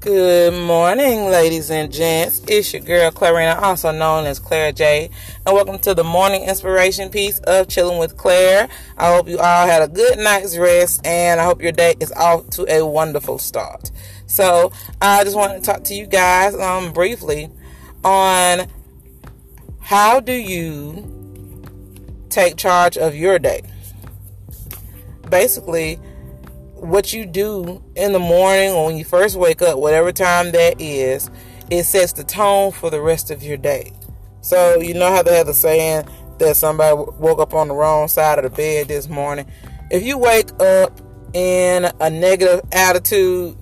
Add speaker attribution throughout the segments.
Speaker 1: Good morning, ladies and gents. It's your girl Clarina, also known as Claire J, and welcome to the morning inspiration piece of Chilling with Claire. I hope you all had a good night's rest, and I hope your day is off to a wonderful start. So, I just want to talk to you guys um, briefly on how do you take charge of your day. Basically, what you do in the morning or when you first wake up, whatever time that is, it sets the tone for the rest of your day. So you know how they have the saying that somebody woke up on the wrong side of the bed this morning. If you wake up in a negative attitude,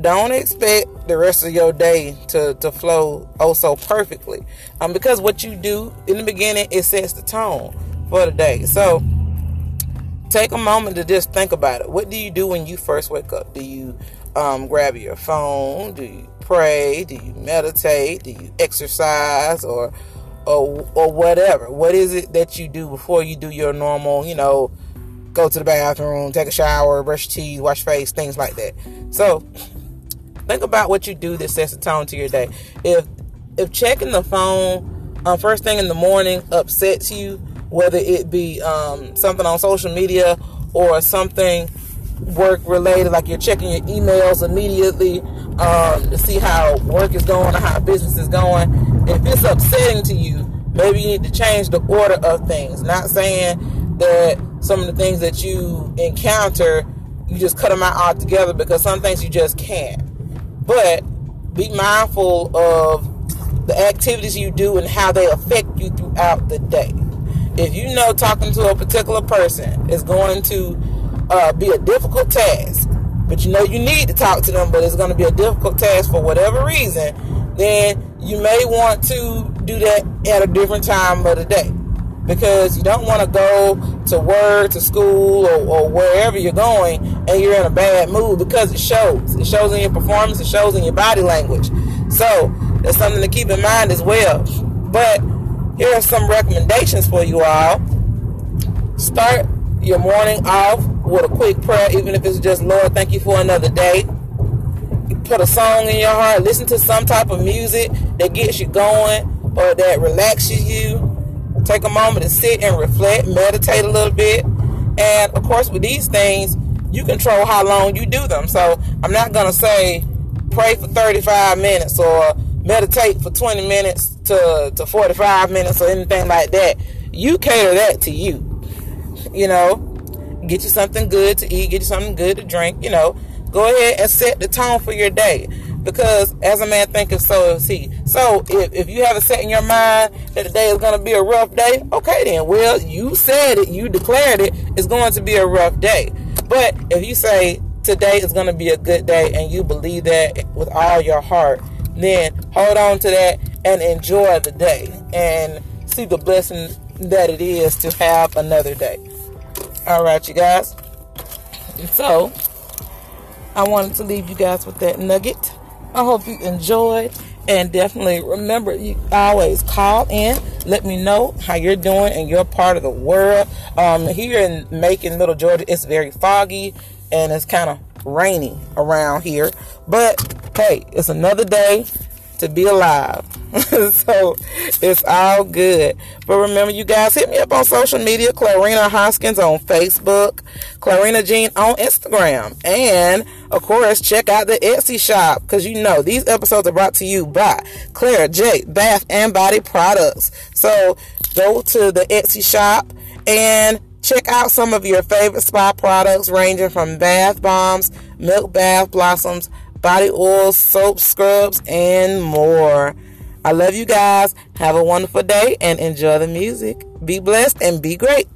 Speaker 1: don't expect the rest of your day to, to flow oh so perfectly. Um, because what you do in the beginning, it sets the tone for the day. So take a moment to just think about it. What do you do when you first wake up? Do you um, grab your phone? Do you pray? Do you meditate? Do you exercise or or or whatever? What is it that you do before you do your normal, you know, go to the bathroom, take a shower, brush your teeth, wash your face, things like that. So think about what you do that sets the tone to your day. If if checking the phone um, first thing in the morning upsets you, whether it be um, something on social media or something work related, like you're checking your emails immediately um, to see how work is going or how business is going. If it's upsetting to you, maybe you need to change the order of things. Not saying that some of the things that you encounter, you just cut them out altogether because some things you just can't. But be mindful of the activities you do and how they affect you throughout the day if you know talking to a particular person is going to uh, be a difficult task, but you know you need to talk to them, but it's going to be a difficult task for whatever reason, then you may want to do that at a different time of the day because you don't want to go to work, to school, or, or, wherever you're going and you're in a bad mood because it shows. It shows in your performance, it shows in your body language. So that's something to keep in mind as well. But here are some recommendations for you all. Start your morning off with a quick prayer, even if it's just, Lord, thank you for another day. Put a song in your heart, listen to some type of music that gets you going or that relaxes you. Take a moment to sit and reflect, meditate a little bit. And of course, with these things, you control how long you do them. So I'm not going to say pray for 35 minutes or meditate for 20 minutes to, to 45 minutes or anything like that. You cater that to you. You know, get you something good to eat, get you something good to drink, you know. Go ahead and set the tone for your day. Because as a man thinketh, so is he. So if, if you have it set in your mind that the day is going to be a rough day, okay then. Well, you said it, you declared it, it's going to be a rough day. But if you say today is going to be a good day and you believe that with all your heart, then hold on to that and enjoy the day and see the blessing that it is to have another day. All right, you guys. So, I wanted to leave you guys with that nugget. I hope you enjoyed and definitely remember you always call in let me know how you're doing in your part of the world um, here in macon little georgia it's very foggy and it's kind of rainy around here but hey it's another day to be alive so it's all good. But remember, you guys, hit me up on social media Clarina Hoskins on Facebook, Clarina Jean on Instagram. And of course, check out the Etsy shop because you know these episodes are brought to you by Claire J Bath and Body Products. So go to the Etsy shop and check out some of your favorite spa products ranging from bath bombs, milk bath blossoms, body oils, soap scrubs, and more. I love you guys. Have a wonderful day and enjoy the music. Be blessed and be great.